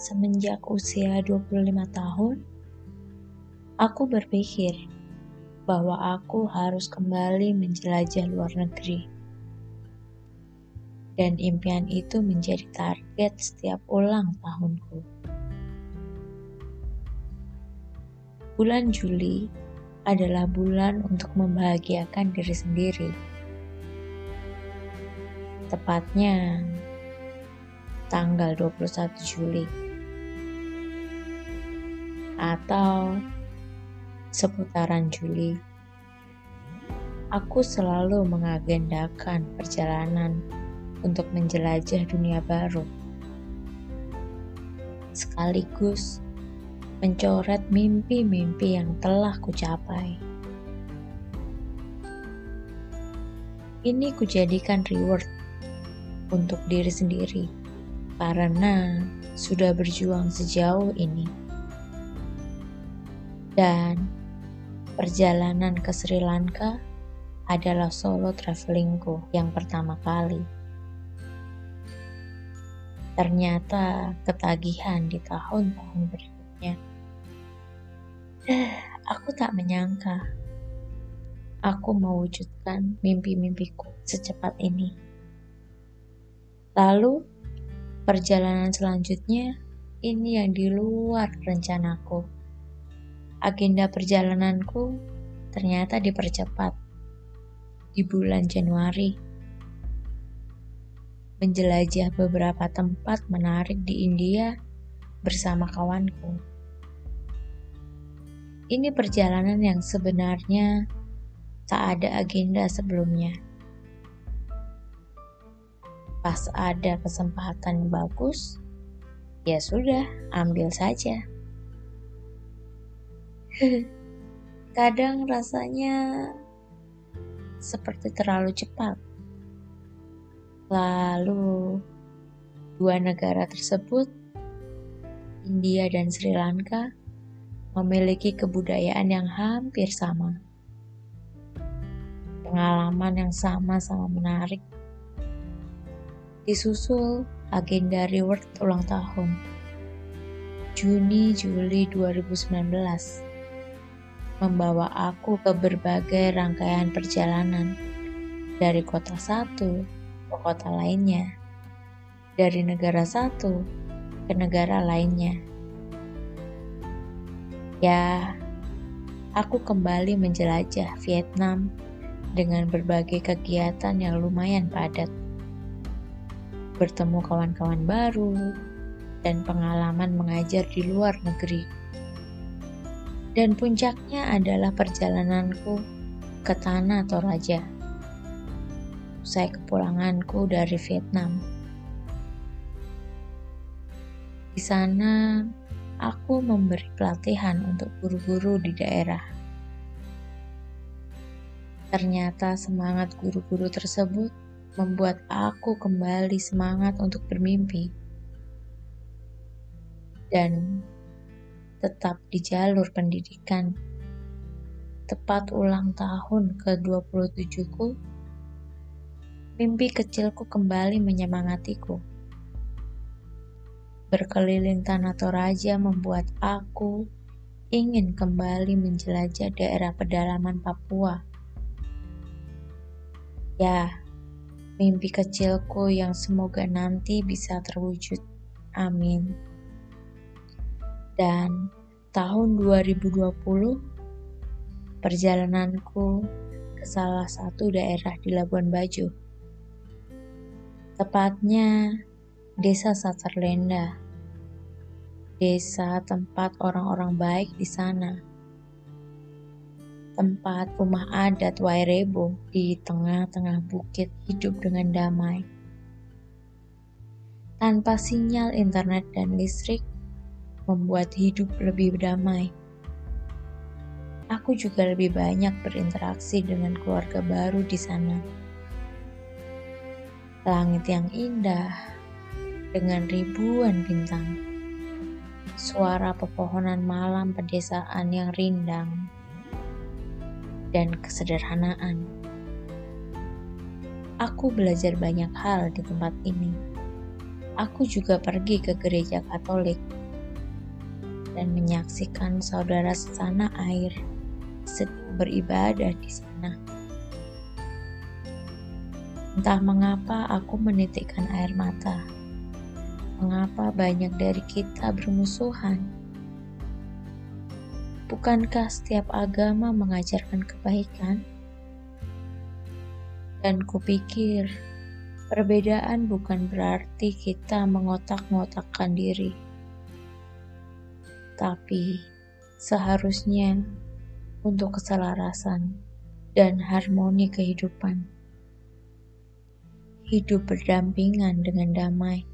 Semenjak usia 25 tahun, aku berpikir bahwa aku harus kembali menjelajah luar negeri. Dan impian itu menjadi target setiap ulang tahunku. Bulan Juli adalah bulan untuk membahagiakan diri sendiri. Tepatnya tanggal 21 Juli atau seputaran Juli. Aku selalu mengagendakan perjalanan untuk menjelajah dunia baru. Sekaligus mencoret mimpi-mimpi yang telah kucapai. Ini kujadikan reward untuk diri sendiri karena sudah berjuang sejauh ini. Dan perjalanan ke Sri Lanka adalah solo travelingku yang pertama kali. Ternyata ketagihan di tahun-tahun berikutnya. Eh, aku tak menyangka aku mewujudkan mimpi-mimpiku secepat ini. Lalu, perjalanan selanjutnya ini yang di luar rencanaku agenda perjalananku ternyata dipercepat di bulan Januari. Menjelajah beberapa tempat menarik di India bersama kawanku. Ini perjalanan yang sebenarnya tak ada agenda sebelumnya. Pas ada kesempatan bagus, ya sudah, ambil saja. Kadang rasanya seperti terlalu cepat. Lalu, dua negara tersebut, India dan Sri Lanka, memiliki kebudayaan yang hampir sama. Pengalaman yang sama-sama menarik. Disusul agenda reward ulang tahun. Juni-Juli 2019 membawa aku ke berbagai rangkaian perjalanan dari kota satu ke kota lainnya, dari negara satu ke negara lainnya. Ya, aku kembali menjelajah Vietnam dengan berbagai kegiatan yang lumayan padat. Bertemu kawan-kawan baru dan pengalaman mengajar di luar negeri dan puncaknya adalah perjalananku ke Tanah Toraja. Usai kepulanganku dari Vietnam. Di sana, aku memberi pelatihan untuk guru-guru di daerah. Ternyata semangat guru-guru tersebut membuat aku kembali semangat untuk bermimpi. Dan tetap di jalur pendidikan. Tepat ulang tahun ke-27ku, mimpi kecilku kembali menyemangatiku. Berkeliling Tanah Toraja membuat aku ingin kembali menjelajah daerah pedalaman Papua. Ya, mimpi kecilku yang semoga nanti bisa terwujud. Amin. Dan tahun 2020 perjalananku ke salah satu daerah di Labuan Bajo. Tepatnya Desa Saterlenda. Desa tempat orang-orang baik di sana. Tempat rumah adat Wairebo di tengah-tengah bukit hidup dengan damai. Tanpa sinyal internet dan listrik, membuat hidup lebih damai. Aku juga lebih banyak berinteraksi dengan keluarga baru di sana. Langit yang indah dengan ribuan bintang. Suara pepohonan malam pedesaan yang rindang dan kesederhanaan. Aku belajar banyak hal di tempat ini. aku juga pergi ke gereja Katolik dan menyaksikan saudara sesana air sedang beribadah di sana. Entah mengapa aku menitikkan air mata. Mengapa banyak dari kita bermusuhan? Bukankah setiap agama mengajarkan kebaikan? Dan kupikir, perbedaan bukan berarti kita mengotak-ngotakkan diri. Tapi, seharusnya untuk keselarasan dan harmoni kehidupan hidup berdampingan dengan damai.